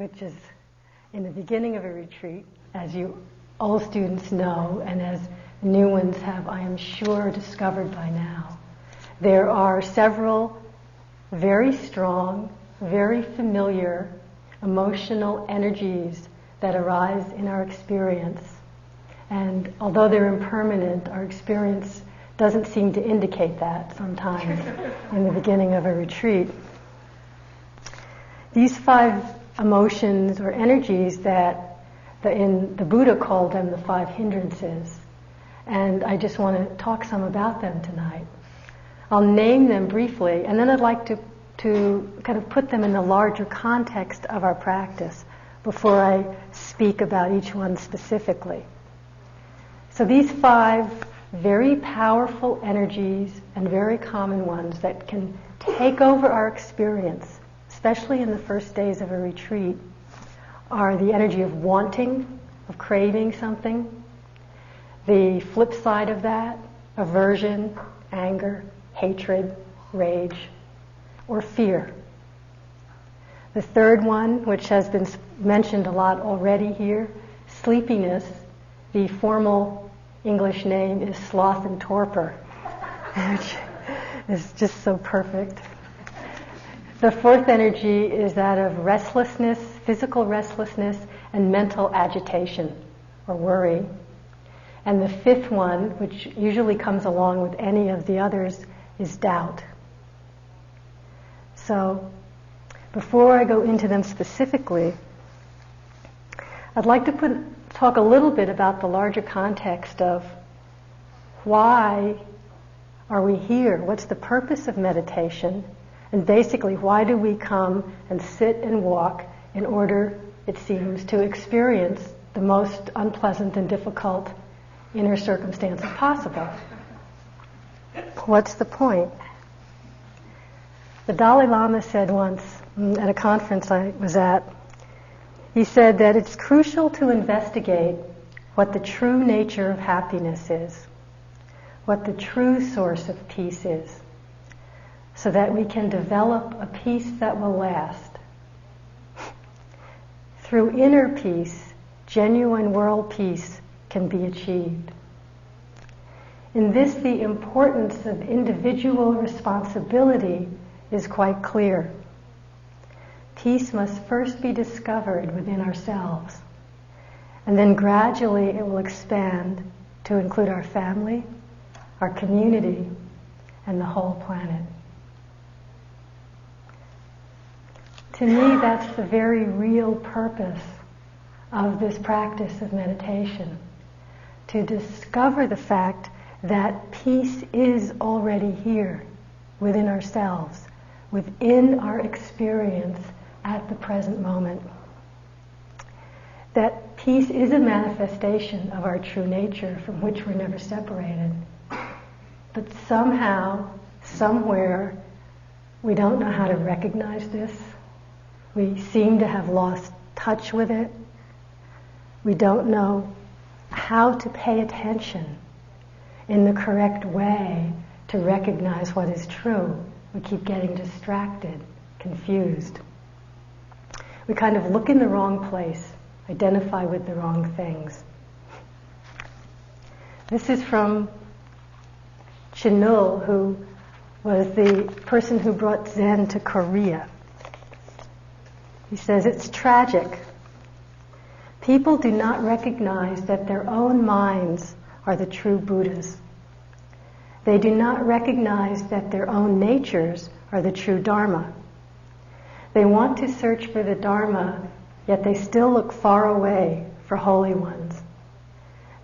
which is in the beginning of a retreat, as you all students know, and as new ones have, I am sure, discovered by now. There are several very strong, very familiar emotional energies that arise in our experience. And although they're impermanent, our experience doesn't seem to indicate that sometimes in the beginning of a retreat. These five emotions or energies that the, in the Buddha called them the five hindrances. And I just want to talk some about them tonight. I'll name them briefly, and then I'd like to, to kind of put them in the larger context of our practice before I speak about each one specifically. So these five very powerful energies and very common ones that can take over our experience, especially in the first days of a retreat, are the energy of wanting, of craving something, the flip side of that, aversion, anger, hatred, rage, or fear. The third one, which has been mentioned a lot already here, sleepiness, the formal English name is sloth and torpor, which is just so perfect. The fourth energy is that of restlessness, physical restlessness, and mental agitation or worry. And the fifth one, which usually comes along with any of the others, is doubt. So, before I go into them specifically, I'd like to put, talk a little bit about the larger context of why are we here? What's the purpose of meditation? And basically, why do we come and sit and walk in order, it seems, to experience the most unpleasant and difficult inner circumstances possible? What's the point? The Dalai Lama said once mm, at a conference I was at, he said that it's crucial to investigate what the true nature of happiness is, what the true source of peace is, so that we can develop a peace that will last. Through inner peace, genuine world peace can be achieved. In this, the importance of individual responsibility is quite clear. Peace must first be discovered within ourselves, and then gradually it will expand to include our family, our community, and the whole planet. To me, that's the very real purpose of this practice of meditation. To discover the fact that peace is already here within ourselves, within our experience at the present moment. That peace is a manifestation of our true nature from which we're never separated. But somehow, somewhere, we don't know how to recognize this. We seem to have lost touch with it. We don't know how to pay attention in the correct way to recognize what is true. We keep getting distracted, confused. We kind of look in the wrong place, identify with the wrong things. This is from Chinul, who was the person who brought Zen to Korea. He says, It's tragic. People do not recognize that their own minds are the true Buddhas. They do not recognize that their own natures are the true Dharma. They want to search for the Dharma, yet they still look far away for holy ones.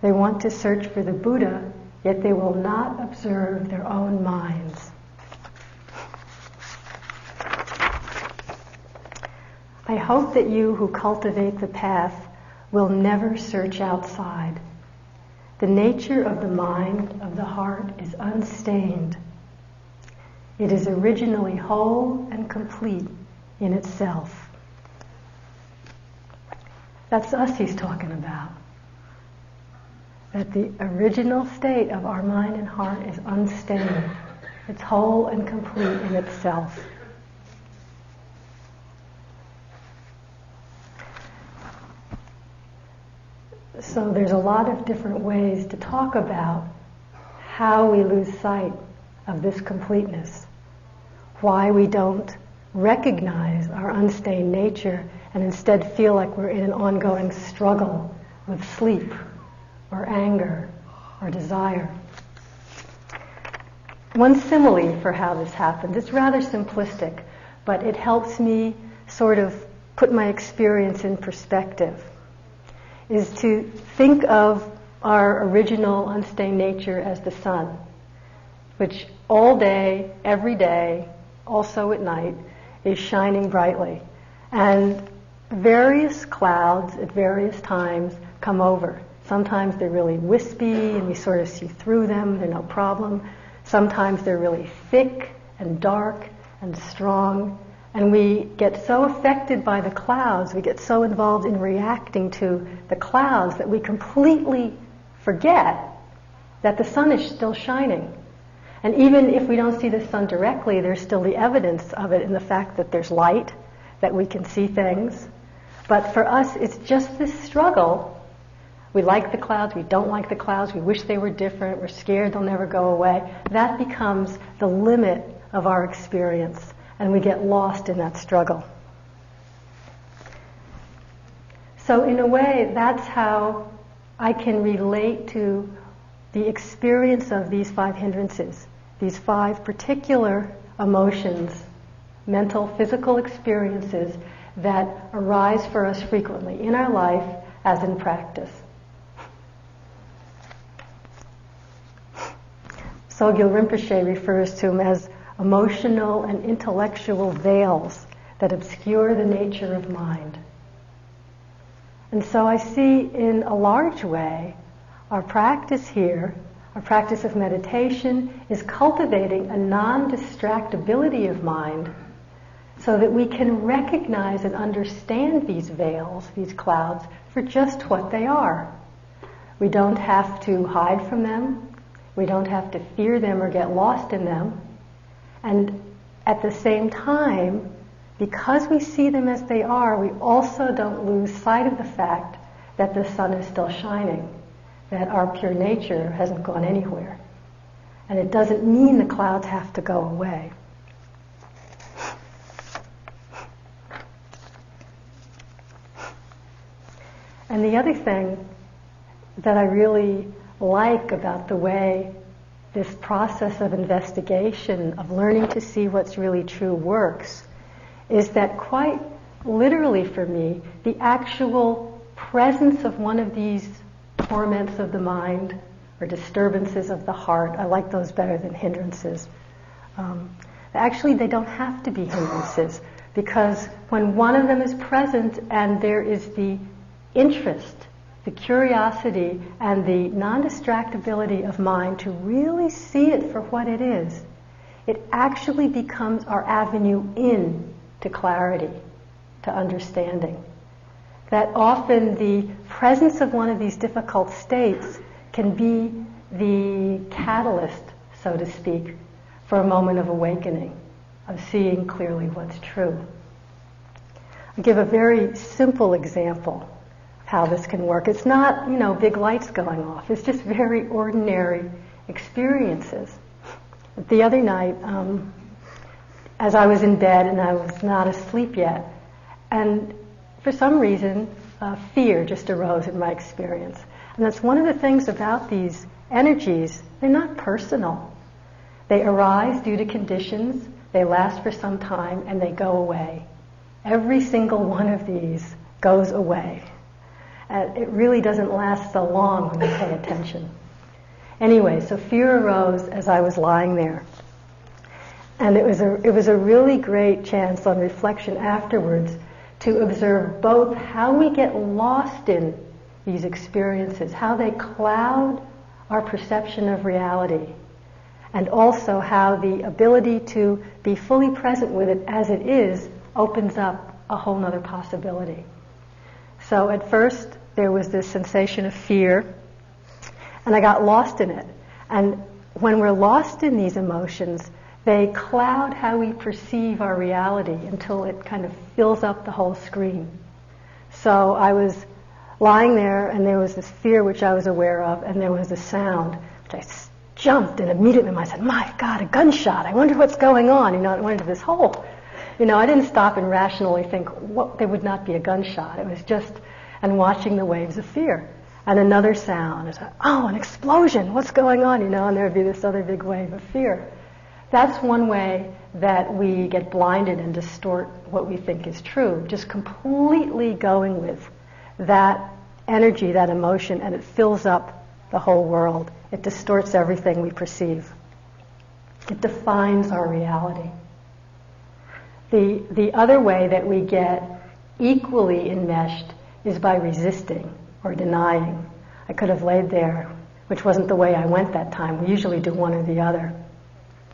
They want to search for the Buddha, yet they will not observe their own minds. I hope that you who cultivate the path will never search outside the nature of the mind, of the heart, is unstained. It is originally whole and complete in itself. That's us he's talking about. That the original state of our mind and heart is unstained. It's whole and complete in itself. So there's a lot of different ways to talk about how we lose sight of this completeness, why we don't recognize our unstained nature and instead feel like we're in an ongoing struggle with sleep or anger or desire. One simile for how this happens, it's rather simplistic, but it helps me sort of put my experience in perspective, is to think of our original unstained nature as the sun, which all day, every day, also at night, is shining brightly. And various clouds at various times come over. Sometimes they're really wispy and we sort of see through them, they're no problem. Sometimes they're really thick and dark and strong. And we get so affected by the clouds, we get so involved in reacting to the clouds that we completely forget that the sun is still shining. And even if we don't see the sun directly, there's still the evidence of it in the fact that there's light, that we can see things. But for us, it's just this struggle. We like the clouds, we don't like the clouds, we wish they were different, we're scared they'll never go away. That becomes the limit of our experience, and we get lost in that struggle. So, in a way, that's how I can relate to the experience of these five hindrances, these five particular emotions, mental, physical experiences that arise for us frequently in our life as in practice. Sogyal Rinpoche refers to them as emotional and intellectual veils that obscure the nature of mind. And so I see in a large way our practice here, our practice of meditation, is cultivating a non distractibility of mind so that we can recognize and understand these veils, these clouds, for just what they are. We don't have to hide from them. We don't have to fear them or get lost in them. And at the same time, because we see them as they are, we also don't lose sight of the fact that the sun is still shining that our pure nature hasn't gone anywhere. And it doesn't mean the clouds have to go away. And the other thing that I really like about the way this process of investigation, of learning to see what's really true, works, is that quite literally for me, the actual presence of one of these torments of the mind or disturbances of the heart. I like those better than hindrances. Um, actually, they don't have to be hindrances because when one of them is present and there is the interest, the curiosity, and the non distractibility of mind to really see it for what it is, it actually becomes our avenue in to clarity, to understanding that often the presence of one of these difficult states can be the catalyst, so to speak, for a moment of awakening, of seeing clearly what's true. I'll give a very simple example how this can work. It's not, you know, big lights going off. It's just very ordinary experiences. The other night, um, as I was in bed and I was not asleep yet, and for some reason, uh, fear just arose in my experience. And that's one of the things about these energies, they're not personal. They arise due to conditions, they last for some time, and they go away. Every single one of these goes away. And it really doesn't last so long when you pay attention. Anyway, so fear arose as I was lying there. And it was a, it was a really great chance on reflection afterwards to observe both how we get lost in these experiences, how they cloud our perception of reality, and also how the ability to be fully present with it as it is opens up a whole other possibility. So at first there was this sensation of fear, and I got lost in it. And when we're lost in these emotions, they cloud how we perceive our reality until it kind of fills up the whole screen. So I was lying there, and there was this fear which I was aware of, and there was a sound which I jumped, and immediately I said, "My God, a gunshot! I wonder what's going on." You know, it went into this hole. You know, I didn't stop and rationally think what there would not be a gunshot. It was just and watching the waves of fear. And another sound. It's like, oh, an explosion. What's going on? You know, and there would be this other big wave of fear. That's one way that we get blinded and distort what we think is true. Just completely going with that energy, that emotion, and it fills up the whole world. It distorts everything we perceive. It defines our reality. The, the other way that we get equally enmeshed is by resisting or denying. I could have laid there, which wasn't the way I went that time. We usually do one or the other.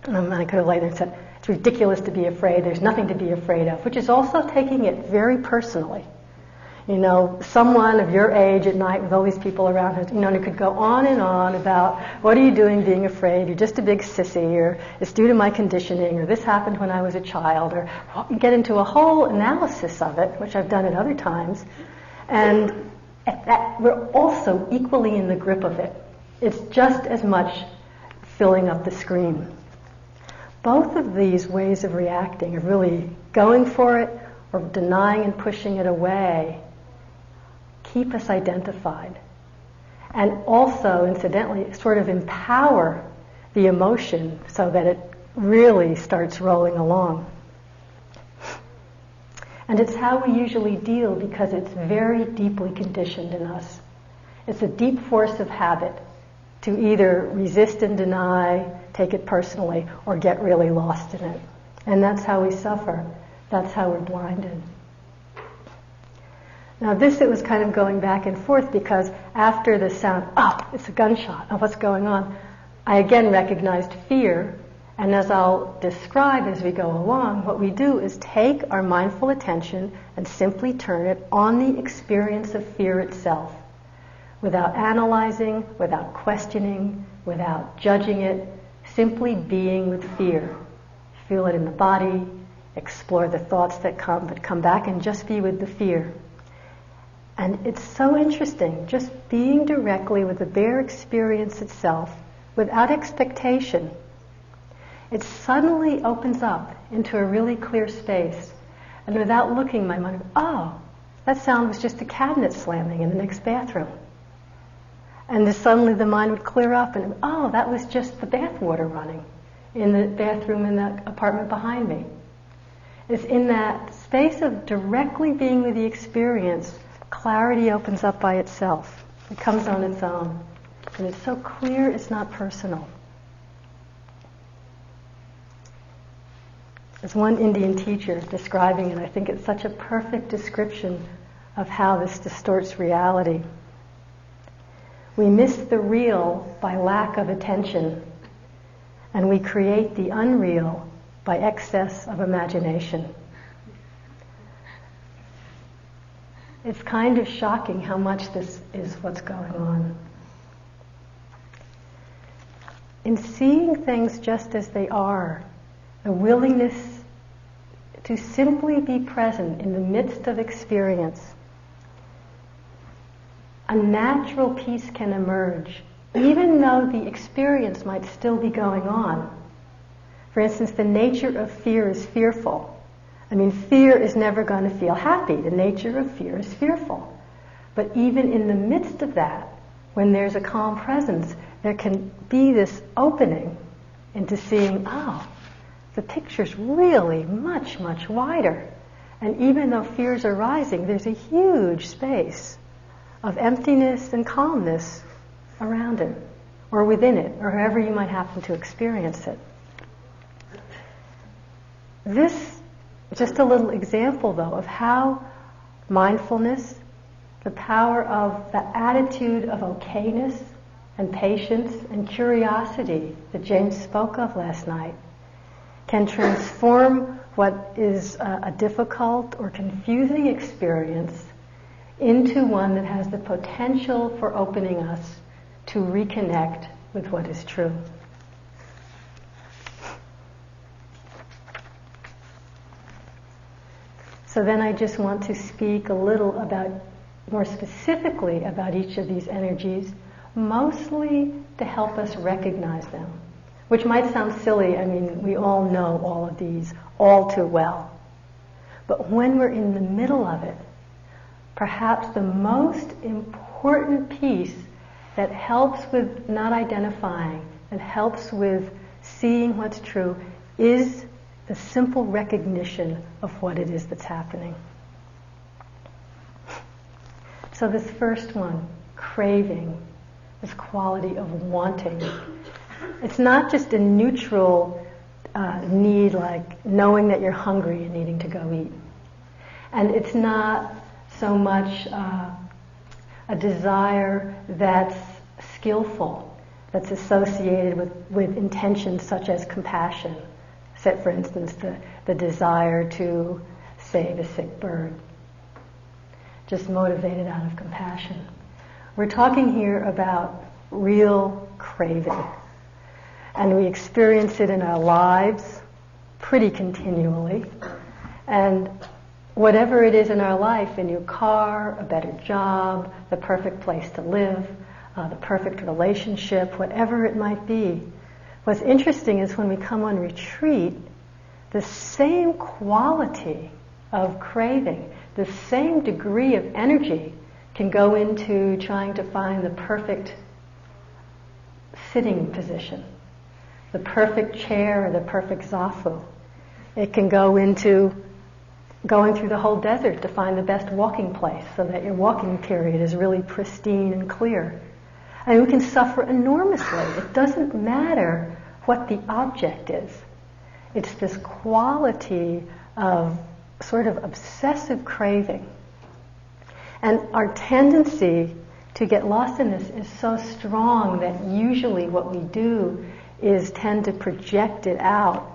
Um, and I could have laid there and said, it's ridiculous to be afraid, there's nothing to be afraid of, which is also taking it very personally you know, someone of your age at night with all these people around, you know, and it could go on and on about what are you doing being afraid? You're just a big sissy, or it's due to my conditioning, or this happened when I was a child, or get into a whole analysis of it, which I've done at other times. And that, we're also equally in the grip of it. It's just as much filling up the screen. Both of these ways of reacting, of really going for it or denying and pushing it away, keep us identified. And also, incidentally, sort of empower the emotion so that it really starts rolling along. And it's how we usually deal because it's very deeply conditioned in us. It's a deep force of habit to either resist and deny, take it personally, or get really lost in it. And that's how we suffer. That's how we're blinded. Now this it was kind of going back and forth because after the sound, oh, it's a gunshot, oh, what's going on? I again recognized fear, and as I'll describe as we go along, what we do is take our mindful attention and simply turn it on the experience of fear itself, without analyzing, without questioning, without judging it, simply being with fear. Feel it in the body, explore the thoughts that come, but come back and just be with the fear. And it's so interesting, just being directly with the bare experience itself without expectation. It suddenly opens up into a really clear space. And without looking, my mind, oh, that sound was just a cabinet slamming in the next bathroom. And then suddenly the mind would clear up and, oh, that was just the bath water running in the bathroom in the apartment behind me. It's in that space of directly being with the experience clarity opens up by itself. It comes on its own. And it's so clear it's not personal. There's one Indian teacher is describing it. I think it's such a perfect description of how this distorts reality. We miss the real by lack of attention, and we create the unreal by excess of imagination. It's kind of shocking how much this is what's going on. In seeing things just as they are, the willingness to simply be present in the midst of experience, a natural peace can emerge, even though the experience might still be going on. For instance, the nature of fear is fearful. I mean, fear is never going to feel happy. The nature of fear is fearful. But even in the midst of that, when there's a calm presence, there can be this opening into seeing, oh, the picture's really much, much wider. And even though fears are rising, there's a huge space of emptiness and calmness around it, or within it, or however you might happen to experience it. This just a little example, though, of how mindfulness, the power of the attitude of okayness and patience and curiosity that James spoke of last night, can transform what is a, a difficult or confusing experience into one that has the potential for opening us to reconnect with what is true. So then I just want to speak a little about more specifically about each of these energies, mostly to help us recognize them. Which might sound silly, I mean, we all know all of these all too well. But when we're in the middle of it, perhaps the most important piece that helps with not identifying, that helps with seeing what's true, is the simple recognition of what it is that's happening. So, this first one, craving, this quality of wanting, it's not just a neutral uh, need like knowing that you're hungry and needing to go eat. And it's not so much uh, a desire that's skillful, that's associated with, with intentions such as compassion. Say, for instance, the, the desire to save a sick bird. Just motivated out of compassion. We're talking here about real craving. And we experience it in our lives pretty continually. And whatever it is in our life, a new car, a better job, the perfect place to live, uh, the perfect relationship, whatever it might be. What's interesting is when we come on retreat, the same quality of craving, the same degree of energy can go into trying to find the perfect sitting position, the perfect chair or the perfect zafu. It can go into going through the whole desert to find the best walking place so that your walking period is really pristine and clear. And we can suffer enormously. It doesn't matter what the object is. It's this quality of sort of obsessive craving. And our tendency to get lost in this is so strong that usually what we do is tend to project it out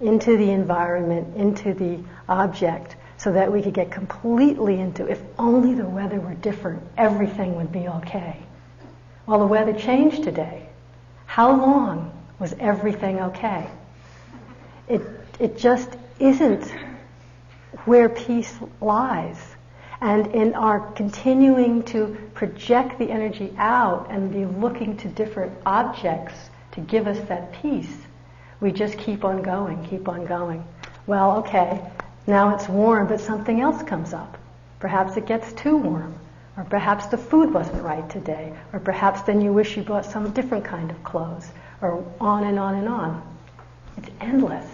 into the environment, into the object, so that we could get completely into if only the weather were different, everything would be okay. Well, the weather changed today. How long was everything okay? It, it just isn't where peace lies. And in our continuing to project the energy out and be looking to different objects to give us that peace, we just keep on going, keep on going. Well, okay, now it's warm, but something else comes up. Perhaps it gets too warm. Or perhaps the food wasn't right today. Or perhaps then you wish you bought some different kind of clothes. Or on and on and on. It's endless.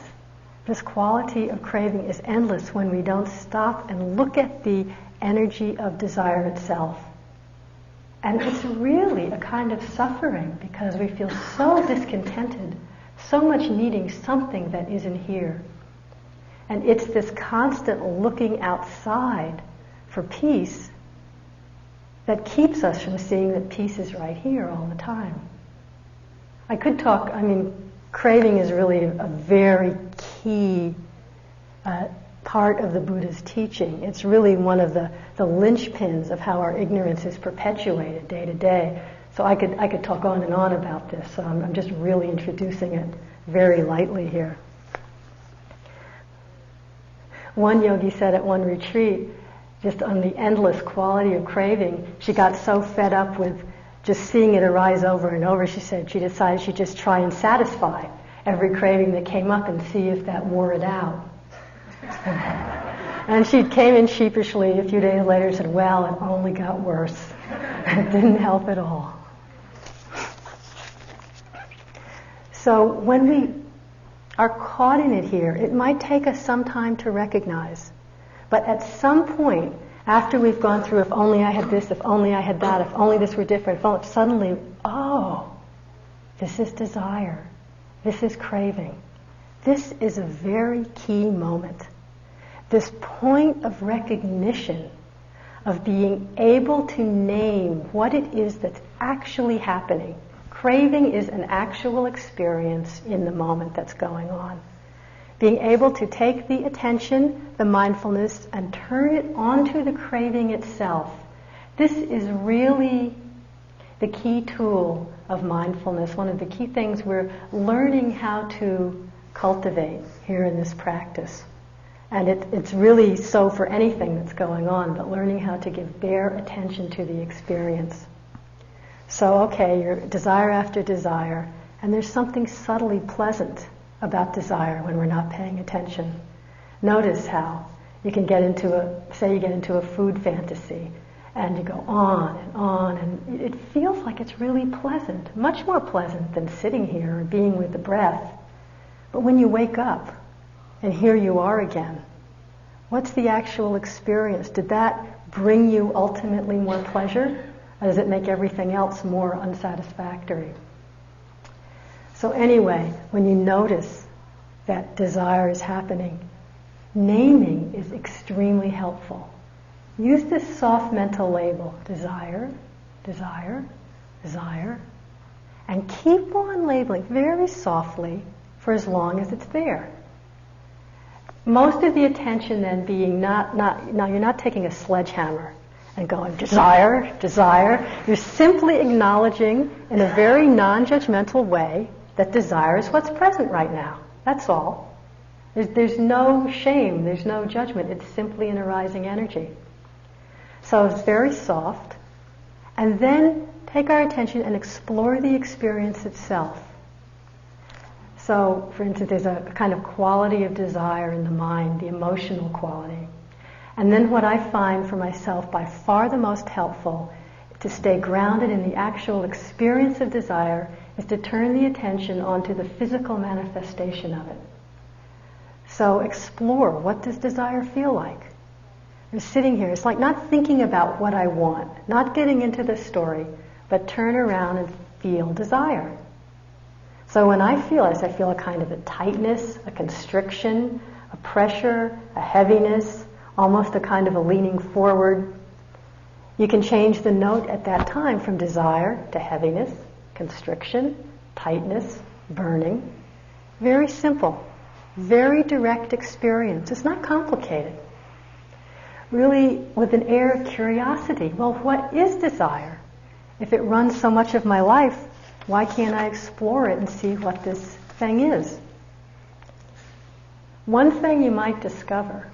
This quality of craving is endless when we don't stop and look at the energy of desire itself. And it's really a kind of suffering because we feel so discontented, so much needing something that isn't here. And it's this constant looking outside for peace that keeps us from seeing that peace is right here all the time. I could talk, I mean, craving is really a very key uh, part of the Buddha's teaching. It's really one of the, the linchpins of how our ignorance is perpetuated day to day. So I could, I could talk on and on about this. So I'm, I'm just really introducing it very lightly here. One yogi said at one retreat, just on the endless quality of craving, she got so fed up with just seeing it arise over and over, she said she decided she'd just try and satisfy every craving that came up and see if that wore it out. and she came in sheepishly a few days later and said, Well, it only got worse. it didn't help at all. So when we are caught in it here, it might take us some time to recognize. But at some point, after we've gone through, if only I had this, if only I had that, if only this were different, suddenly, oh, this is desire. This is craving. This is a very key moment. This point of recognition of being able to name what it is that's actually happening. Craving is an actual experience in the moment that's going on being able to take the attention, the mindfulness, and turn it onto the craving itself. This is really the key tool of mindfulness, one of the key things we're learning how to cultivate here in this practice. And it, it's really so for anything that's going on, but learning how to give bare attention to the experience. So, okay, your desire after desire, and there's something subtly pleasant about desire when we're not paying attention. Notice how you can get into a, say you get into a food fantasy, and you go on and on, and it feels like it's really pleasant, much more pleasant than sitting here or being with the breath. But when you wake up, and here you are again. What's the actual experience? Did that bring you ultimately more pleasure? Or does it make everything else more unsatisfactory? So, anyway, when you notice that desire is happening, naming is extremely helpful. Use this soft mental label desire, desire, desire, and keep on labeling very softly for as long as it's there. Most of the attention then being not, not, now you're not taking a sledgehammer and going, desire, desire. You're simply acknowledging in a very non judgmental way that desire is what's present right now. That's all. There's, there's no shame, there's no judgment. It's simply an arising energy. So it's very soft. And then take our attention and explore the experience itself. So, for instance, there's a kind of quality of desire in the mind, the emotional quality. And then what I find for myself by far the most helpful to stay grounded in the actual experience of desire is to turn the attention onto the physical manifestation of it. So explore what does desire feel like? I'm sitting here, it's like not thinking about what I want, not getting into the story, but turn around and feel desire. So when I feel this, I feel a kind of a tightness, a constriction, a pressure, a heaviness, almost a kind of a leaning forward. You can change the note at that time from desire to heaviness, constriction, tightness, burning. Very simple, very direct experience. It's not complicated. Really, with an air of curiosity. Well, what is desire? If it runs so much of my life, why can't I explore it and see what this thing is? One thing you might discover,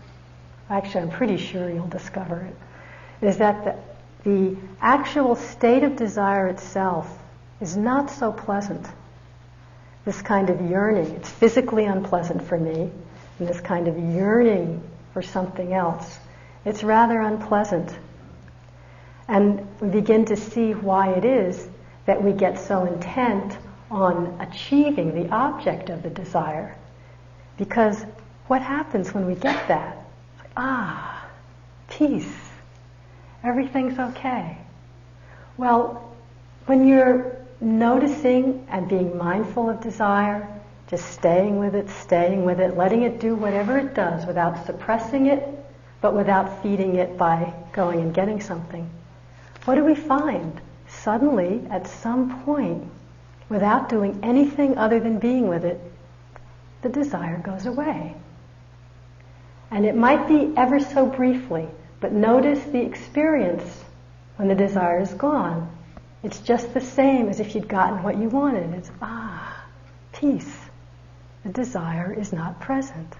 actually, I'm pretty sure you'll discover it, is that the, the actual state of desire itself is not so pleasant. This kind of yearning, it's physically unpleasant for me, and this kind of yearning for something else, it's rather unpleasant. And we begin to see why it is that we get so intent on achieving the object of the desire. Because what happens when we get that? ah, peace. Everything's okay. Well, when you're noticing and being mindful of desire, just staying with it, staying with it, letting it do whatever it does without suppressing it, but without feeding it by going and getting something. What do we find? suddenly, at some point, without doing anything other than being with it, the desire goes away. And it might be ever so briefly, but notice the experience when the desire is gone. It's just the same as if you'd gotten what you wanted. It's, ah, peace. The desire is not present.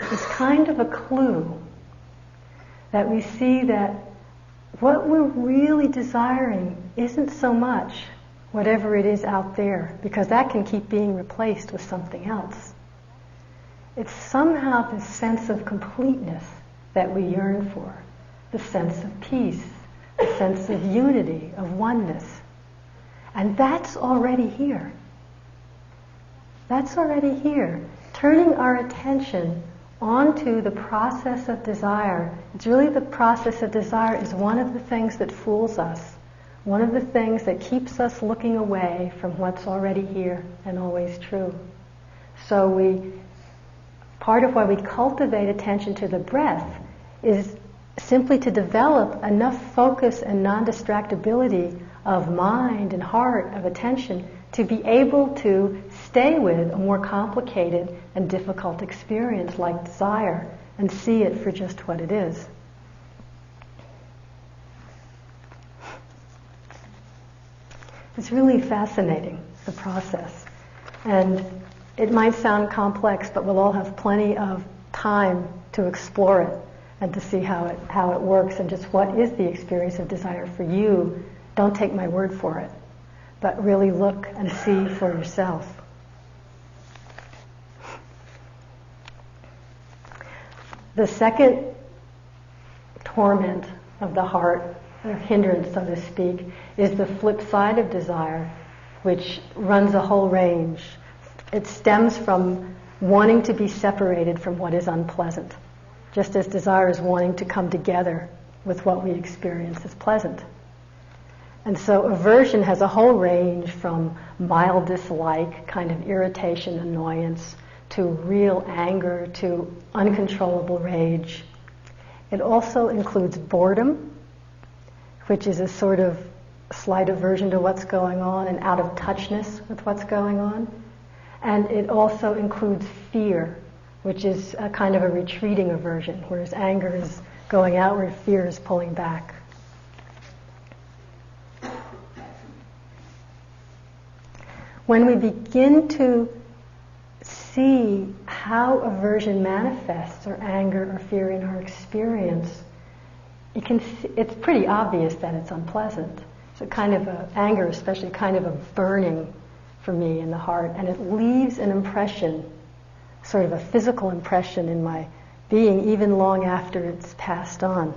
It's kind of a clue that we see that what we're really desiring isn't so much whatever it is out there, because that can keep being replaced with something else. It's somehow this sense of completeness that we yearn for, the sense of peace, sense of unity, of oneness. And that's already here. That's already here. Turning our attention onto the process of desire. It's really the process of desire is one of the things that fools us. One of the things that keeps us looking away from what's already here and always true. So we, part of why we cultivate attention to the breath is simply to develop enough focus and non-distractibility of mind and heart, of attention, to be able to stay with a more complicated and difficult experience like desire and see it for just what it is. It's really fascinating, the process. And it might sound complex, but we'll all have plenty of time to explore it and to see how it, how it works and just what is the experience of desire for you. Don't take my word for it, but really look and see for yourself. The second torment of the heart, or hindrance, so to speak, is the flip side of desire, which runs a whole range. It stems from wanting to be separated from what is unpleasant, just as desire is wanting to come together with what we experience as pleasant. And so aversion has a whole range from mild dislike, kind of irritation, annoyance, to real anger, to uncontrollable rage. It also includes boredom, which is a sort of slight aversion to what's going on and out of touchness with what's going on. And it also includes fear, which is a kind of a retreating aversion, whereas anger is going outward, fear is pulling back. When we begin to see how aversion manifests or anger or fear in our experience, it can, it's pretty obvious that it's unpleasant. So kind of a, anger especially kind of a burning for me in the heart, and it leaves an impression, sort of a physical impression in my being, even long after it's passed on.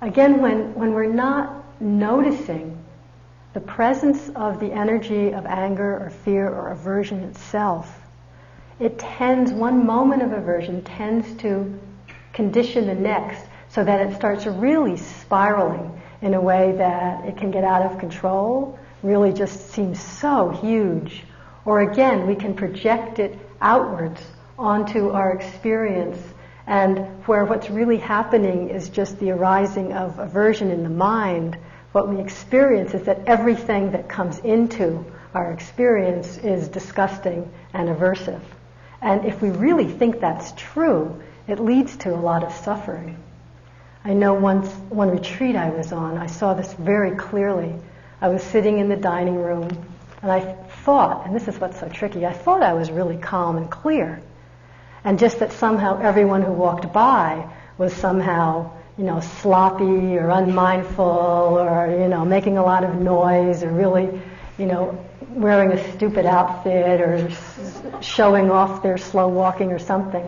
Again, when, when we're not noticing the presence of the energy of anger or fear or aversion itself, it tends, one moment of aversion tends to condition the next so that it starts really spiraling in a way that it can get out of control, really just seems so huge. Or again, we can project it outwards onto our experience and where what's really happening is just the arising of aversion in the mind what we experience is that everything that comes into our experience is disgusting and aversive. And if we really think that's true, it leads to a lot of suffering. I know once, one retreat I was on, I saw this very clearly. I was sitting in the dining room, and I thought, and this is what's so tricky, I thought I was really calm and clear. And just that somehow everyone who walked by was somehow you know, sloppy or unmindful or, you know, making a lot of noise or really, you know, wearing a stupid outfit or showing off their slow walking or something.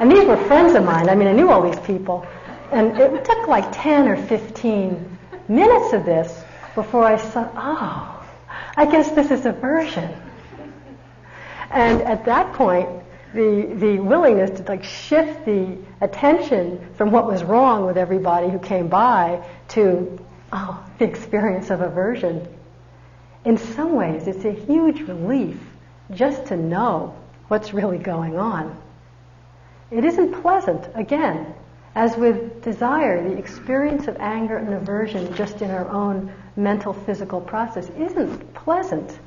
And these were friends of mine. I mean, I knew all these people. And it took like 10 or 15 minutes of this before I saw, oh, I guess this is aversion. And at that point, the, the willingness to like shift the attention from what was wrong with everybody who came by to oh, the experience of aversion. In some ways, it's a huge relief just to know what's really going on. It isn't pleasant, again, as with desire, the experience of anger and aversion just in our own mental physical process isn't pleasant.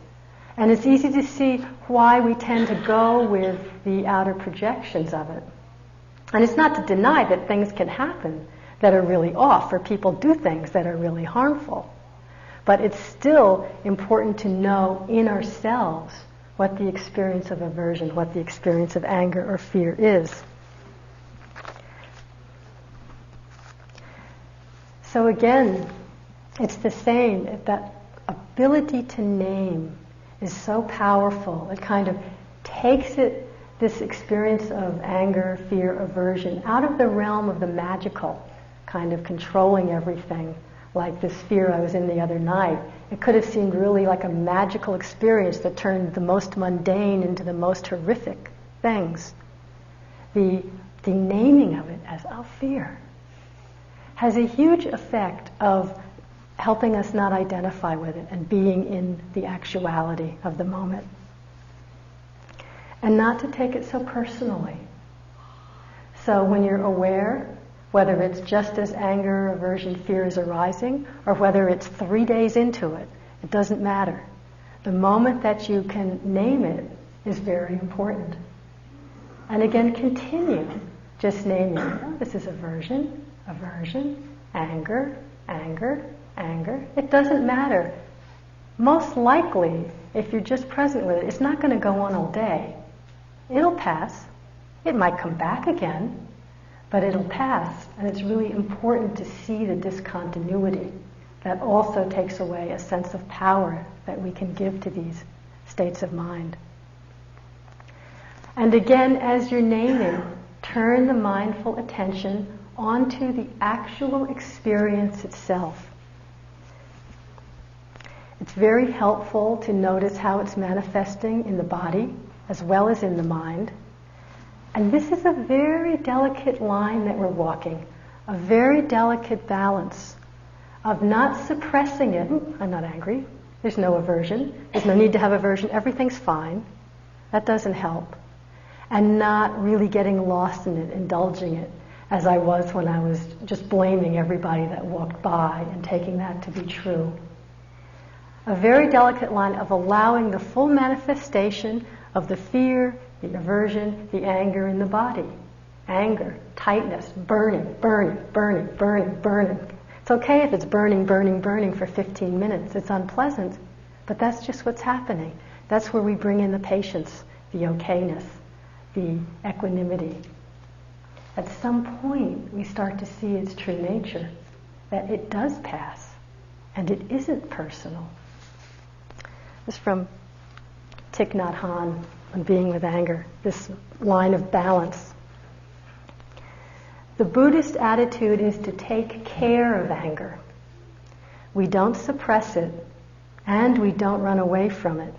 And it's easy to see why we tend to go with the outer projections of it. And it's not to deny that things can happen that are really off, or people do things that are really harmful. But it's still important to know in ourselves what the experience of aversion, what the experience of anger or fear is. So again, it's the same, that ability to name is so powerful. It kind of takes it, this experience of anger, fear, aversion, out of the realm of the magical, kind of controlling everything, like this fear I was in the other night. It could have seemed really like a magical experience that turned the most mundane into the most horrific things. The, the naming of it as, oh, fear, has a huge effect of helping us not identify with it and being in the actuality of the moment. And not to take it so personally. So when you're aware, whether it's just as anger, aversion, fear is arising, or whether it's three days into it, it doesn't matter. The moment that you can name it is very important. And again, continue just naming, oh, this is aversion, aversion, anger, anger, anger. It doesn't matter. most likely, if you're just present with it, it's not going to go on all day. It'll pass. It might come back again, but it'll pass. And it's really important to see the discontinuity that also takes away a sense of power that we can give to these states of mind. And again, as you're naming, turn the mindful attention onto the actual experience itself. It's very helpful to notice how it's manifesting in the body as well as in the mind. And this is a very delicate line that we're walking, a very delicate balance of not suppressing it. I'm not angry. There's no aversion. There's no need to have aversion. Everything's fine. That doesn't help. And not really getting lost in it, indulging it, as I was when I was just blaming everybody that walked by and taking that to be true a very delicate line of allowing the full manifestation of the fear, the aversion, the anger in the body. Anger, tightness, burning, burning, burning, burning, burning. It's okay if it's burning, burning, burning for 15 minutes. It's unpleasant, but that's just what's happening. That's where we bring in the patience, the okayness, the equanimity. At some point, we start to see its true nature, that it does pass, and it isn't personal. Is from Thich Nhat Hanh on being with anger, this line of balance. The Buddhist attitude is to take care of anger. We don't suppress it and we don't run away from it.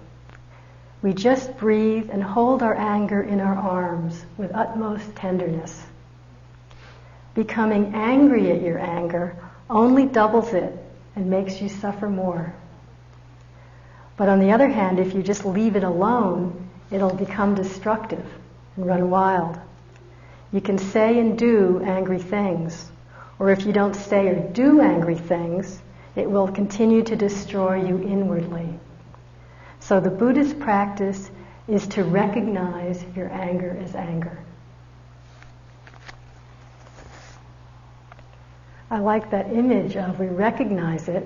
We just breathe and hold our anger in our arms with utmost tenderness. Becoming angry at your anger only doubles it and makes you suffer more. But on the other hand, if you just leave it alone, it'll become destructive and run wild. You can say and do angry things, or if you don't say or do angry things, it will continue to destroy you inwardly. So the Buddhist practice is to recognize your anger as anger. I like that image of we recognize it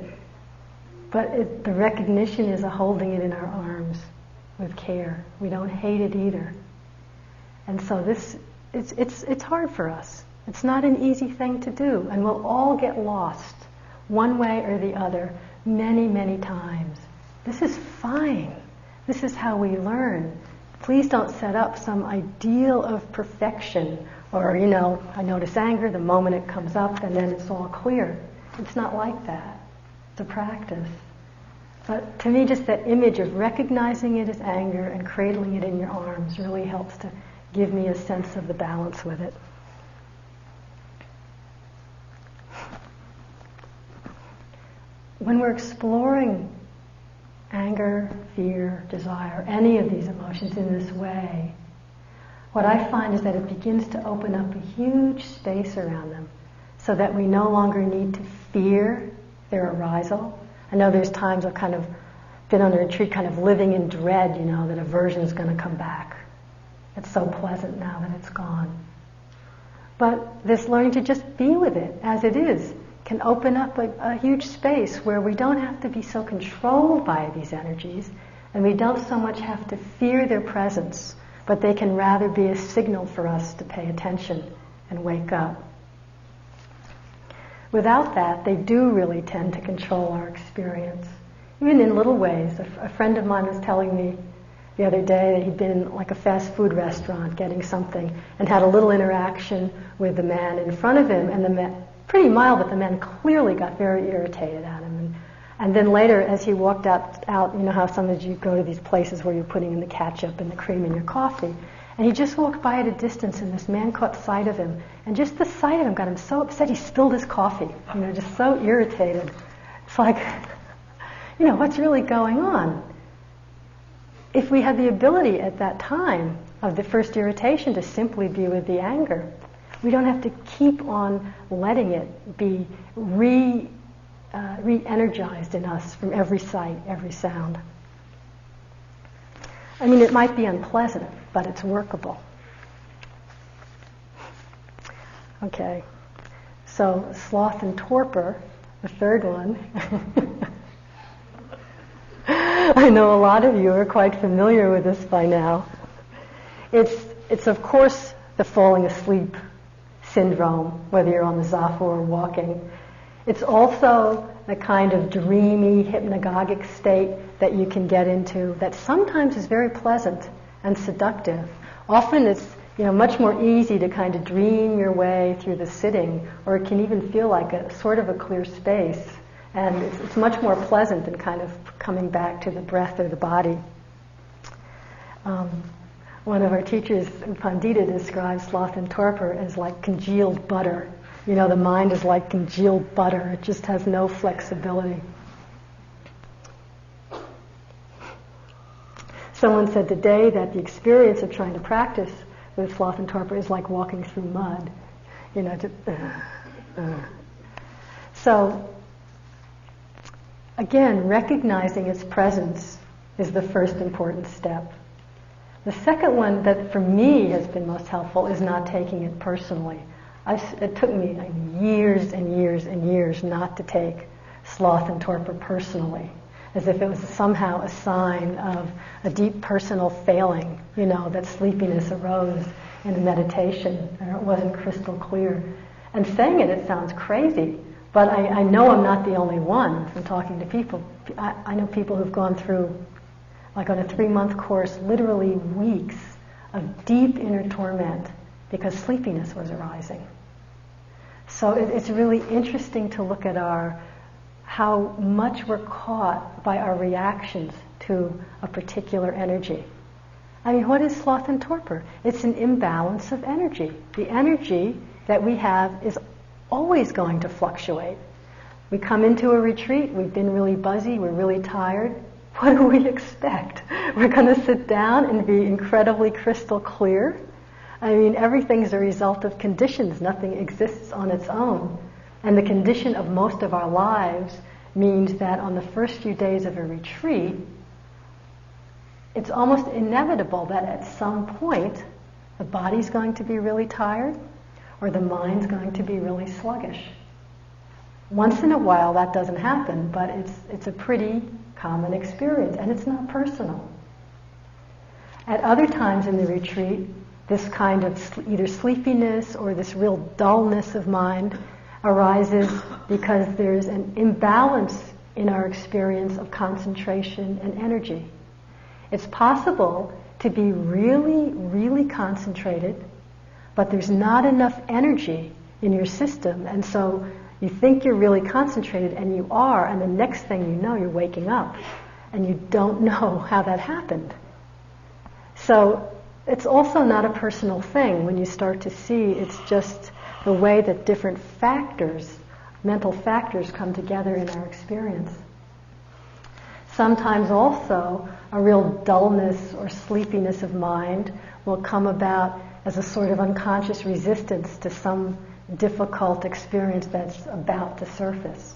but it, the recognition is a holding it in our arms with care. We don't hate it either. And so this, it's, it's, it's hard for us. It's not an easy thing to do. And we'll all get lost one way or the other many, many times. This is fine. This is how we learn. Please don't set up some ideal of perfection or, you know, I notice anger the moment it comes up and then it's all clear. It's not like that the practice. But to me, just that image of recognizing it as anger and cradling it in your arms really helps to give me a sense of the balance with it. When we're exploring anger, fear, desire, any of these emotions in this way, what I find is that it begins to open up a huge space around them so that we no longer need to fear their arisal. I know there's times I've kind of been on a retreat kind of living in dread, you know, that aversion is going to come back. It's so pleasant now that it's gone. But this learning to just be with it as it is can open up a, a huge space where we don't have to be so controlled by these energies and we don't so much have to fear their presence, but they can rather be a signal for us to pay attention and wake up. Without that, they do really tend to control our experience, even in little ways. A, a friend of mine was telling me the other day that he'd been in like a fast food restaurant getting something and had a little interaction with the man in front of him, and the man, pretty mild, but the man clearly got very irritated at him. And, and then later, as he walked out, out, you know how sometimes you go to these places where you're putting in the ketchup and the cream in your coffee, and he just walked by at a distance, and this man caught sight of him. And just the sight of him got him so upset, he spilled his coffee. You know, just so irritated. It's like, you know, what's really going on? If we had the ability at that time of the first irritation to simply be with the anger, we don't have to keep on letting it be re, uh, re-energized in us from every sight, every sound. I mean, it might be unpleasant, but it's workable. Okay, so sloth and torpor, the third one. I know a lot of you are quite familiar with this by now. It's, it's of course the falling asleep syndrome, whether you're on the zafu or walking. It's also the kind of dreamy, hypnagogic state that you can get into that sometimes is very pleasant and seductive. Often it's you know, much more easy to kind of dream your way through the sitting, or it can even feel like a sort of a clear space. And it's, it's much more pleasant than kind of coming back to the breath or the body. Um, one of our teachers, Pandita, describes sloth and torpor as like congealed butter. You know, the mind is like congealed butter. It just has no flexibility. Someone said today that the experience of trying to practice with sloth and torpor is like walking through mud. You know, just, uh, uh. so again, recognizing its presence is the first important step. The second one that for me has been most helpful is not taking it personally. I've, it took me years and years and years not to take sloth and torpor personally, as if it was somehow a sign of a deep personal failing, you know, that sleepiness arose in the meditation, or it wasn't crystal clear. And saying it, it sounds crazy, but I, I know I'm not the only one from talking to people. I, I know people who've gone through, like on a three month course, literally weeks of deep inner torment because sleepiness was arising. So it, it's really interesting to look at our how much we're caught by our reactions to a particular energy. I mean, what is sloth and torpor? It's an imbalance of energy. The energy that we have is always going to fluctuate. We come into a retreat, we've been really buzzy, we're really tired. What do we expect? We're going to sit down and be incredibly crystal clear I mean, everything's a result of conditions. Nothing exists on its own. And the condition of most of our lives means that on the first few days of a retreat, it's almost inevitable that at some point the body's going to be really tired or the mind's going to be really sluggish. Once in a while that doesn't happen, but it's, it's a pretty common experience and it's not personal. At other times in the retreat, this kind of either sleepiness or this real dullness of mind arises because there's an imbalance in our experience of concentration and energy. It's possible to be really, really concentrated, but there's not enough energy in your system, and so you think you're really concentrated, and you are, and the next thing you know, you're waking up, and you don't know how that happened. So it's also not a personal thing when you start to see it's just the way that different factors, mental factors, come together in our experience. Sometimes also a real dullness or sleepiness of mind will come about as a sort of unconscious resistance to some difficult experience that's about to surface.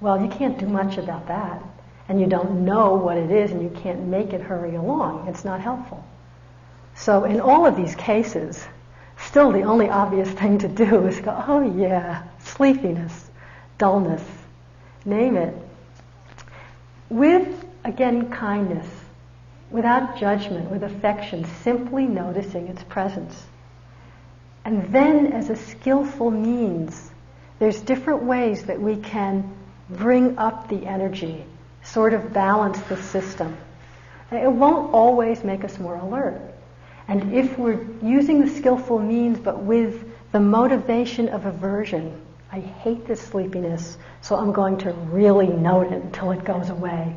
Well, you can't do much about that, and you don't know what it is, and you can't make it hurry along. It's not helpful. So in all of these cases, still the only obvious thing to do is go, oh yeah, sleepiness, dullness, name it. With, again, kindness, without judgment, with affection, simply noticing its presence. And then as a skillful means, there's different ways that we can bring up the energy, sort of balance the system. It won't always make us more alert. And if we're using the skillful means but with the motivation of aversion, I hate this sleepiness, so I'm going to really note it until it goes away.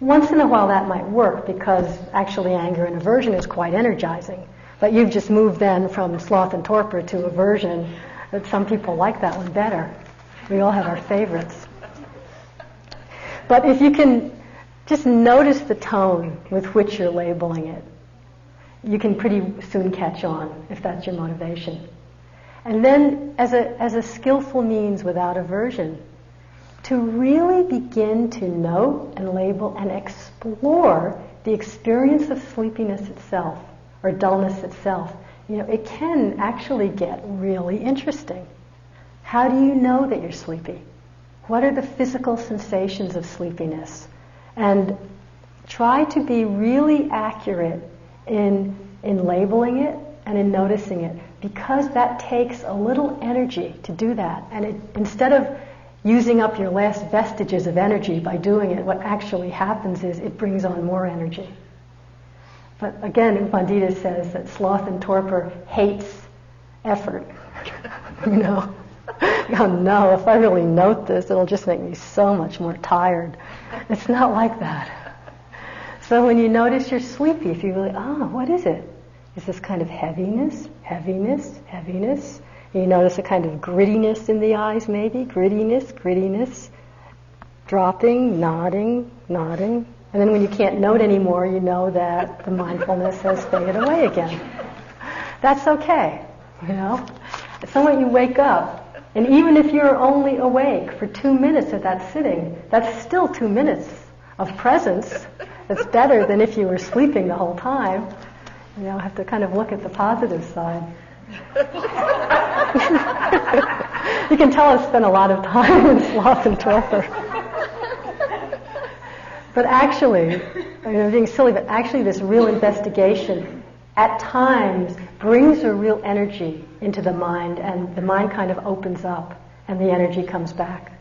Once in a while that might work because actually anger and aversion is quite energizing. But you've just moved then from sloth and torpor to aversion. That some people like that one better. We all have our favorites. But if you can just notice the tone with which you're labeling it, you can pretty soon catch on if that's your motivation. And then, as a, as a skillful means without aversion, to really begin to note and label and explore the experience of sleepiness itself or dullness itself. You know, it can actually get really interesting. How do you know that you're sleepy? What are the physical sensations of sleepiness? And try to be really accurate in, in labeling it and in noticing it because that takes a little energy to do that. And it, instead of using up your last vestiges of energy by doing it, what actually happens is it brings on more energy. But again, Pandita says that sloth and torpor hates effort. you know? oh no, if I really note this, it'll just make me so much more tired. It's not like that. So when you notice you're sleepy, if you really, ah, oh, what is it? Is this kind of heaviness, heaviness, heaviness? You notice a kind of grittiness in the eyes, maybe grittiness, grittiness, dropping, nodding, nodding. And then when you can't note anymore, you know that the mindfulness has faded away again. That's okay, you know. When you wake up, and even if you're only awake for two minutes of that sitting, that's still two minutes of presence. It's better than if you were sleeping the whole time. You know, have to kind of look at the positive side. you can tell I spent a lot of time in sloth and torpor. but actually, I mean, I'm being silly, but actually this real investigation at times brings a real energy into the mind and the mind kind of opens up and the energy comes back.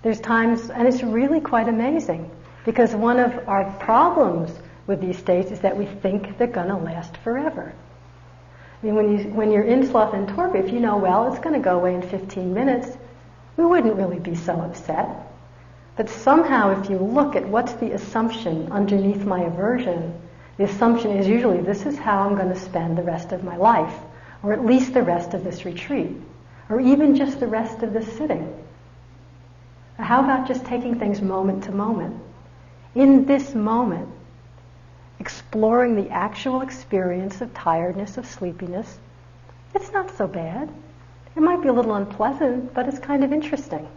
There's times, and it's really quite amazing because one of our problems with these states is that we think they're going to last forever. I mean, when, you, when you're in sloth and torpor, if you know, well, it's going to go away in 15 minutes, we wouldn't really be so upset. But somehow, if you look at what's the assumption underneath my aversion, the assumption is usually this is how I'm going to spend the rest of my life, or at least the rest of this retreat, or even just the rest of this sitting. How about just taking things moment to moment? In this moment, exploring the actual experience of tiredness, of sleepiness, it's not so bad. It might be a little unpleasant, but it's kind of interesting.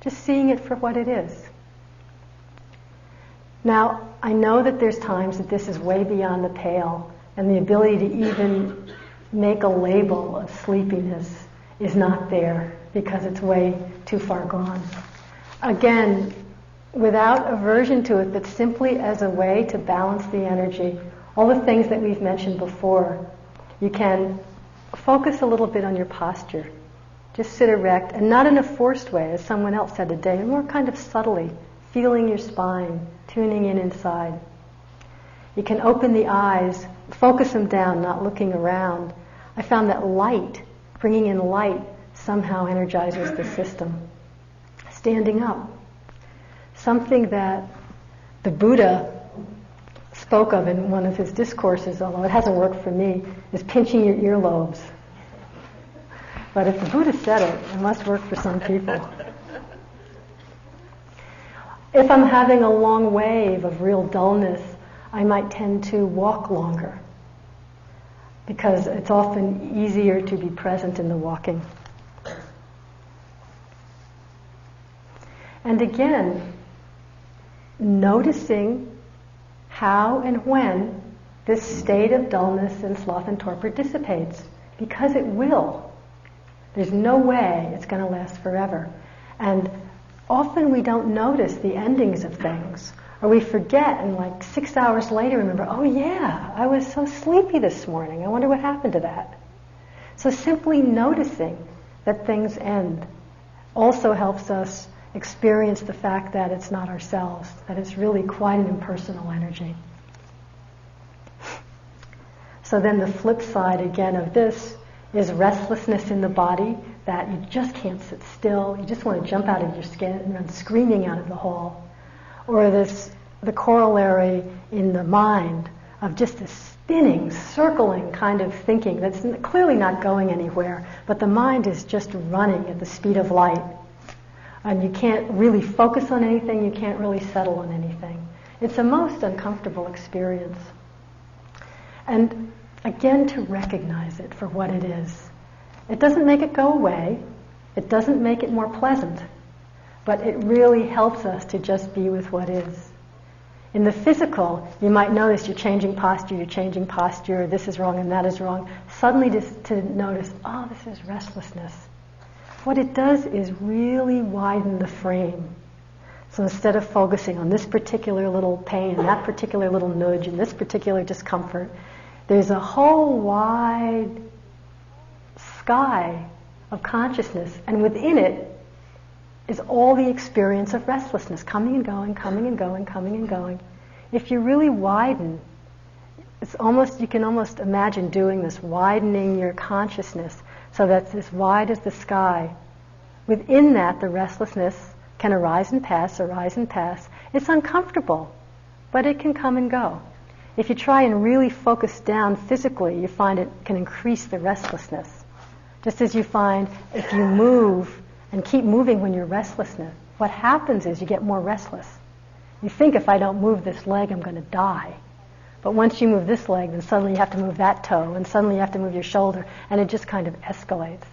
Just seeing it for what it is. Now, I know that there's times that this is way beyond the pale, and the ability to even make a label of sleepiness is not there because it's way too far gone. Again, without aversion to it, but simply as a way to balance the energy. All the things that we've mentioned before, you can focus a little bit on your posture. Just sit erect, and not in a forced way, as someone else said today, more kind of subtly, feeling your spine, tuning in inside. You can open the eyes, focus them down, not looking around. I found that light, bringing in light, somehow energizes the system. Standing up, something that the Buddha spoke of in one of his discourses, although it hasn't worked for me, is pinching your earlobes. But if the Buddha said it, it must work for some people. If I'm having a long wave of real dullness, I might tend to walk longer because it's often easier to be present in the walking. And again, noticing how and when this mm-hmm. state of dullness and sloth and torpor dissipates, because it will. There's no way it's going to last forever. And often we don't notice the endings of things, or we forget, and like six hours later remember, oh yeah, I was so sleepy this morning. I wonder what happened to that. So simply noticing that things end also helps us experience the fact that it's not ourselves, that it's really quite an impersonal energy. So then the flip side again of this is restlessness in the body, that you just can't sit still, you just want to jump out of your skin and run screaming out of the hall. Or this, the corollary in the mind of just this spinning, circling kind of thinking that's clearly not going anywhere, but the mind is just running at the speed of light and you can't really focus on anything, you can't really settle on anything. It's a most uncomfortable experience. And again, to recognize it for what it is. It doesn't make it go away, it doesn't make it more pleasant, but it really helps us to just be with what is. In the physical, you might notice you're changing posture, you're changing posture, this is wrong and that is wrong. Suddenly just to notice, oh, this is restlessness what it does is really widen the frame So instead of focusing on this particular little pain, that particular little nudge, and this particular discomfort, there's a whole wide sky of consciousness, and within it is all the experience of restlessness, coming and going, coming and going, coming and going. If you really widen, it's almost you can almost imagine doing this, widening your consciousness so that it's as wide as the sky. Within that, the restlessness can arise and pass, arise and pass. It's uncomfortable, but it can come and go. If you try and really focus down physically, you find it can increase the restlessness. Just as you find if you move and keep moving when you're restlessness, what happens is you get more restless. You think if I don't move this leg, I'm going to die. But once you move this leg, then suddenly you have to move that toe, and suddenly you have to move your shoulder, and it just kind of escalates.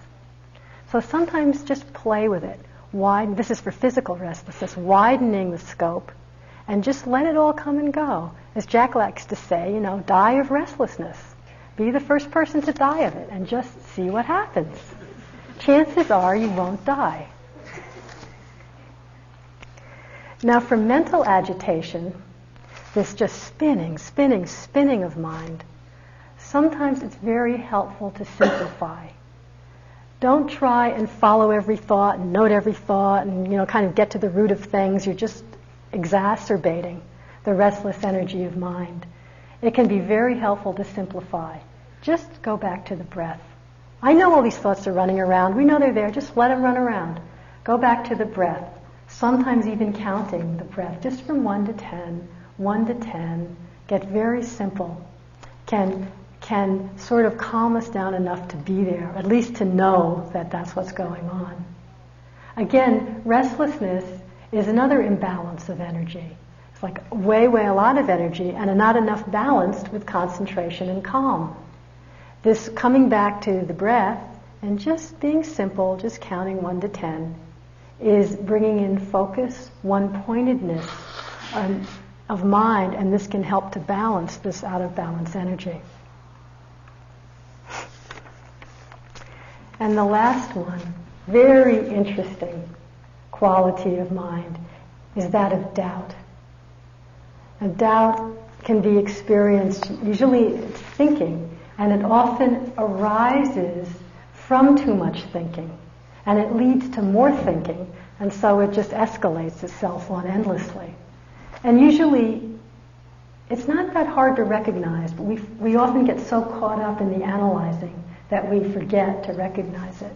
So sometimes just play with it. Widen, this is for physical restlessness, widening the scope, and just let it all come and go. As Jack likes to say, you know, die of restlessness. Be the first person to die of it, and just see what happens. Chances are you won't die. Now, for mental agitation, this just spinning, spinning, spinning of mind, sometimes it's very helpful to simplify. Don't try and follow every thought and note every thought and you know kind of get to the root of things. You're just exacerbating the restless energy of mind. It can be very helpful to simplify. Just go back to the breath. I know all these thoughts are running around. We know they're there. Just let them run around. Go back to the breath. Sometimes even counting the breath, just from 1 to 10 1 to 10, get very simple, can, can sort of calm us down enough to be there, at least to know that that's what's going on. Again, restlessness is another imbalance of energy. It's like way, way a lot of energy and not enough balanced with concentration and calm. This coming back to the breath and just being simple, just counting 1 to 10, is bringing in focus, one pointedness, of mind, and this can help to balance this out of balance energy. And the last one, very interesting quality of mind, is that of doubt. And doubt can be experienced, usually it's thinking, and it often arises from too much thinking. And it leads to more thinking, and so it just escalates itself on endlessly. And usually, it's not that hard to recognize, but we, we often get so caught up in the analyzing that we forget to recognize it.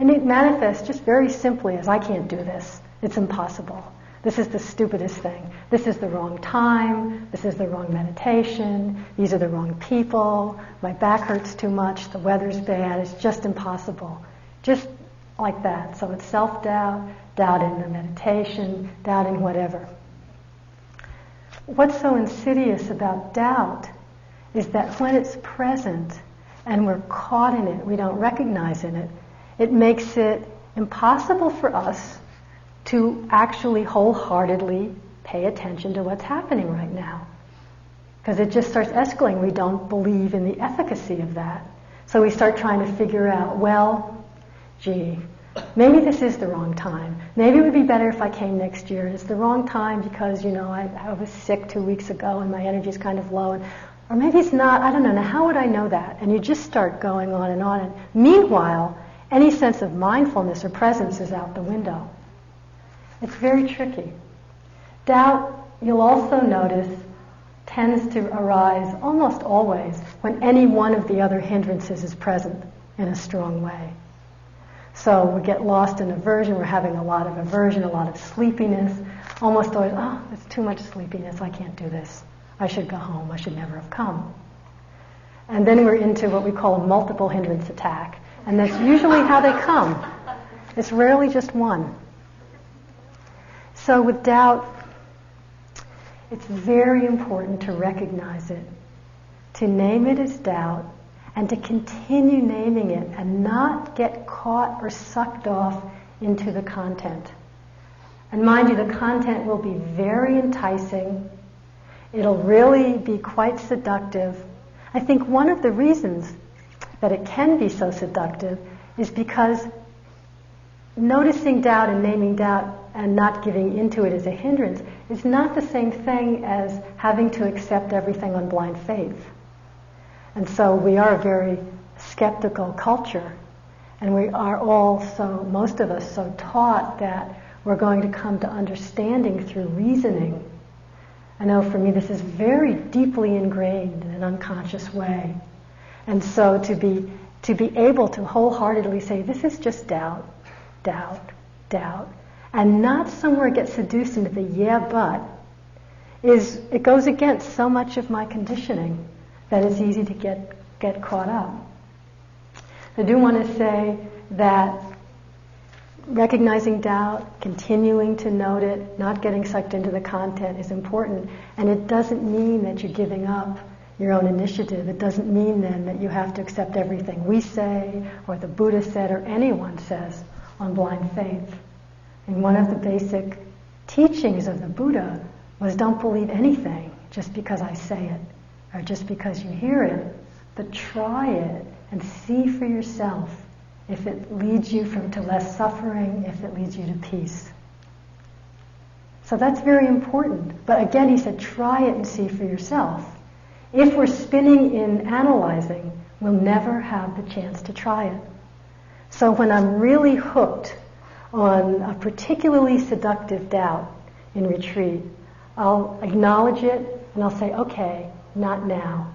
And it manifests just very simply as I can't do this. It's impossible. This is the stupidest thing. This is the wrong time. This is the wrong meditation. These are the wrong people. My back hurts too much. The weather's bad. It's just impossible. Just like that. So it's self doubt, doubt in the meditation, doubt in whatever. What's so insidious about doubt is that when it's present and we're caught in it, we don't recognize in it, it makes it impossible for us to actually wholeheartedly pay attention to what's happening right now. Because it just starts escalating. We don't believe in the efficacy of that. So we start trying to figure out, well, gee, maybe this is the wrong time. Maybe it would be better if I came next year. It's the wrong time because, you know, I, I was sick two weeks ago and my energy is kind of low. And, or maybe it's not. I don't know. Now, how would I know that? And you just start going on and on. And meanwhile, any sense of mindfulness or presence is out the window. It's very tricky. Doubt, you'll also notice, tends to arise almost always when any one of the other hindrances is present in a strong way. So we get lost in aversion. We're having a lot of aversion, a lot of sleepiness. Almost always, oh, it's too much sleepiness. I can't do this. I should go home. I should never have come. And then we're into what we call a multiple hindrance attack. And that's usually how they come. It's rarely just one. So with doubt, it's very important to recognize it, to name it as doubt, and to continue naming it and not get caught or sucked off into the content. And mind you, the content will be very enticing. It'll really be quite seductive. I think one of the reasons that it can be so seductive is because noticing doubt and naming doubt and not giving into it as a hindrance is not the same thing as having to accept everything on blind faith. And so we are a very skeptical culture. And we are all so, most of us, so taught that we're going to come to understanding through reasoning. I know for me this is very deeply ingrained in an unconscious way. And so to be, to be able to wholeheartedly say, this is just doubt, doubt, doubt, and not somewhere get seduced into the yeah but, is, it goes against so much of my conditioning that it's easy to get, get caught up. I do want to say that recognizing doubt, continuing to note it, not getting sucked into the content is important. And it doesn't mean that you're giving up your own initiative. It doesn't mean then that you have to accept everything we say or the Buddha said or anyone says on blind faith. And one of the basic teachings of the Buddha was don't believe anything just because I say it or just because you hear it, but try it and see for yourself if it leads you from to less suffering, if it leads you to peace. So that's very important. But again, he said, try it and see for yourself. If we're spinning in analyzing, we'll never have the chance to try it. So when I'm really hooked on a particularly seductive doubt in retreat, I'll acknowledge it and I'll say, okay, not now.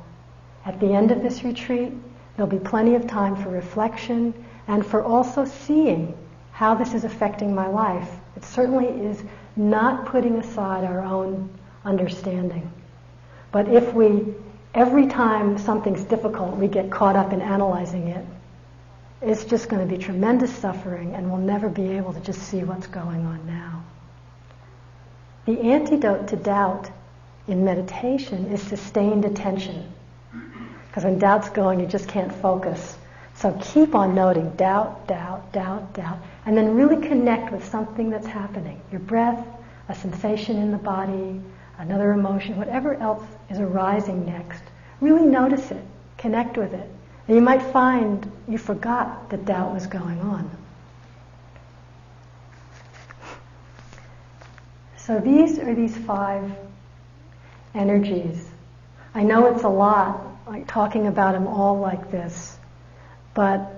At the end of this retreat, there'll be plenty of time for reflection and for also seeing how this is affecting my life. It certainly is not putting aside our own understanding. But if we, every time something's difficult, we get caught up in analyzing it, it's just going to be tremendous suffering and we'll never be able to just see what's going on now. The antidote to doubt in meditation is sustained attention. Because when doubt's going, you just can't focus. So keep on noting doubt, doubt, doubt, doubt, and then really connect with something that's happening. Your breath, a sensation in the body, another emotion, whatever else is arising next. Really notice it, connect with it. And you might find you forgot that doubt was going on. So these are these five energies. I know it's a lot, like talking about them all like this. But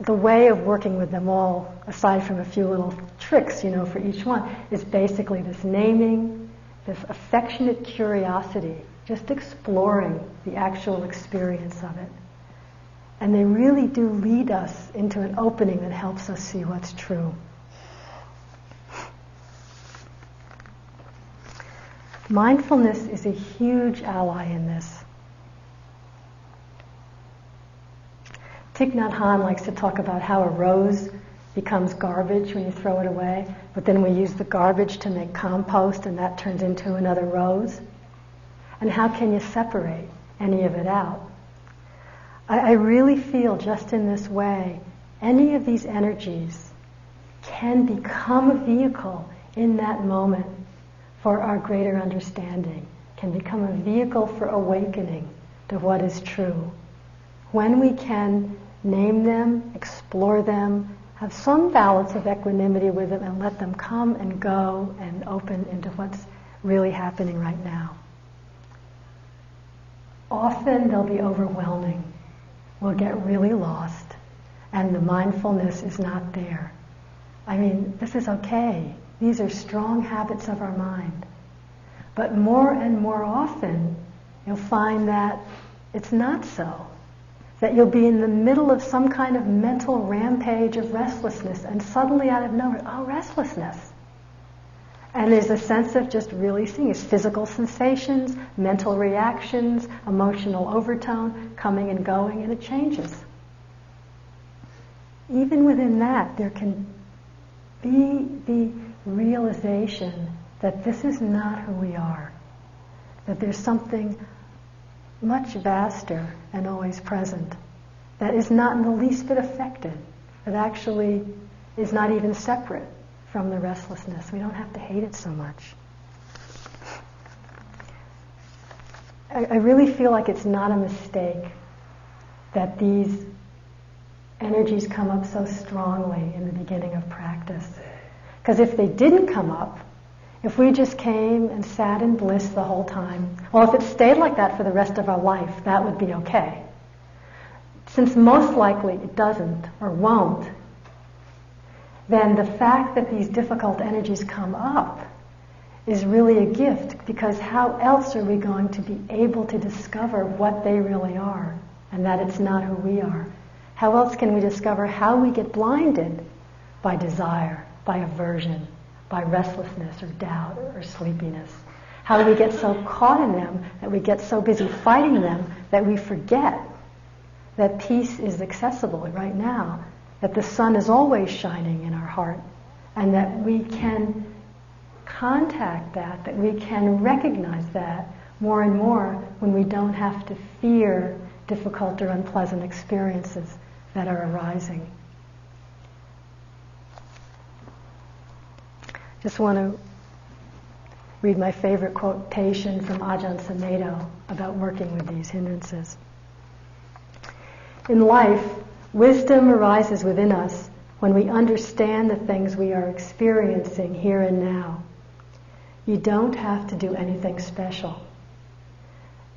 the way of working with them all, aside from a few little tricks, you know, for each one, is basically this naming, this affectionate curiosity, just exploring the actual experience of it. And they really do lead us into an opening that helps us see what's true. Mindfulness is a huge ally in this. Thich Nhat Hanh likes to talk about how a rose becomes garbage when you throw it away, but then we use the garbage to make compost and that turns into another rose. And how can you separate any of it out? I, I really feel just in this way, any of these energies can become a vehicle in that moment for our greater understanding, can become a vehicle for awakening to what is true. When we can name them, explore them, have some balance of equanimity with them, and let them come and go and open into what's really happening right now. Often they'll be overwhelming. We'll get really lost, and the mindfulness is not there. I mean, this is okay. These are strong habits of our mind. But more and more often, you'll find that it's not so that you'll be in the middle of some kind of mental rampage of restlessness and suddenly out of nowhere, oh, restlessness. And there's a sense of just really seeing it's physical sensations, mental reactions, emotional overtone coming and going, and it changes. Even within that, there can be the realization that this is not who we are, that there's something much vaster and always present that is not in the least bit affected, that actually is not even separate from the restlessness. We don't have to hate it so much. I, really feel like it's not a mistake that these energies come up so strongly in the beginning of practice. Because if they didn't come up, if we just came and sat in bliss the whole time, well, if it stayed like that for the rest of our life, that would be okay. Since most likely it doesn't or won't, then the fact that these difficult energies come up is really a gift because how else are we going to be able to discover what they really are and that it's not who we are? How else can we discover how we get blinded by desire, by aversion, by restlessness or doubt or sleepiness. How do we get so caught in them that we get so busy fighting them that we forget that peace is accessible right now, that the sun is always shining in our heart, and that we can contact that, that we can recognize that more and more when we don't have to fear difficult or unpleasant experiences that are arising. Just want to read my favorite quotation from Ajahn Sumedho about working with these hindrances. In life, wisdom arises within us when we understand the things we are experiencing here and now. You don't have to do anything special.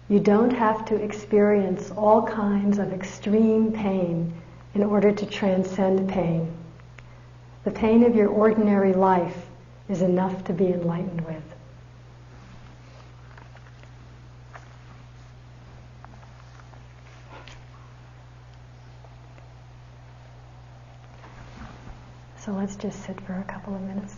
You don't have to experience all kinds of extreme pain in order to transcend pain. The pain of your ordinary life is enough to be enlightened with. So let's just sit for a couple of minutes.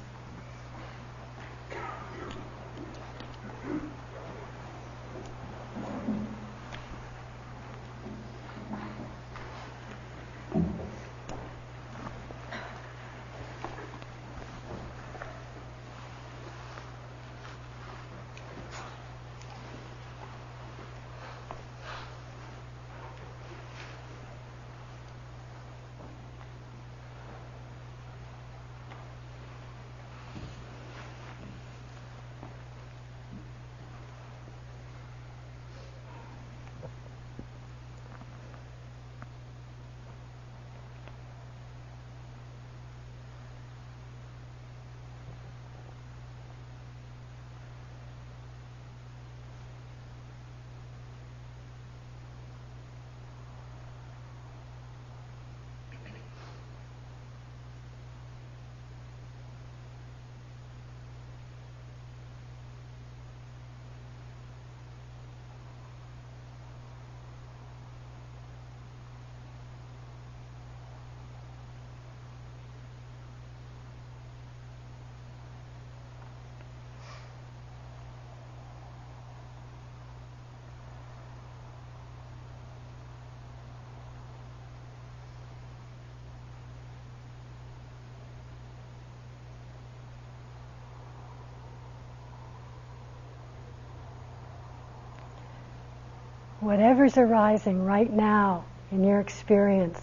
Whatever's arising right now in your experience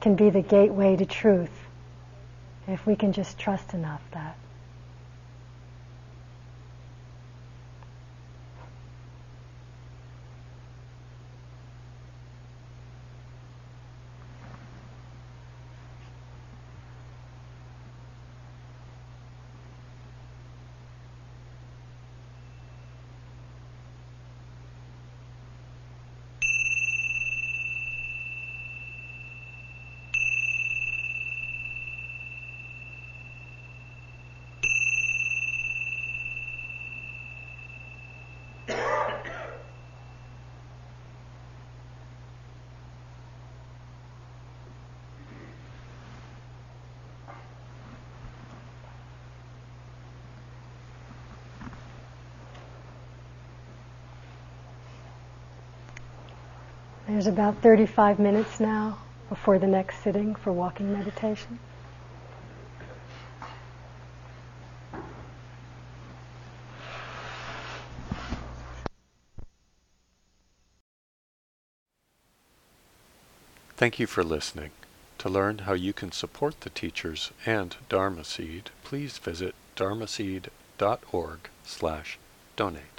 can be the gateway to truth if we can just trust enough that. There's about 35 minutes now before the next sitting for walking meditation. Thank you for listening. To learn how you can support the teachers and Dharma Seed, please visit dharmaseed.org slash donate.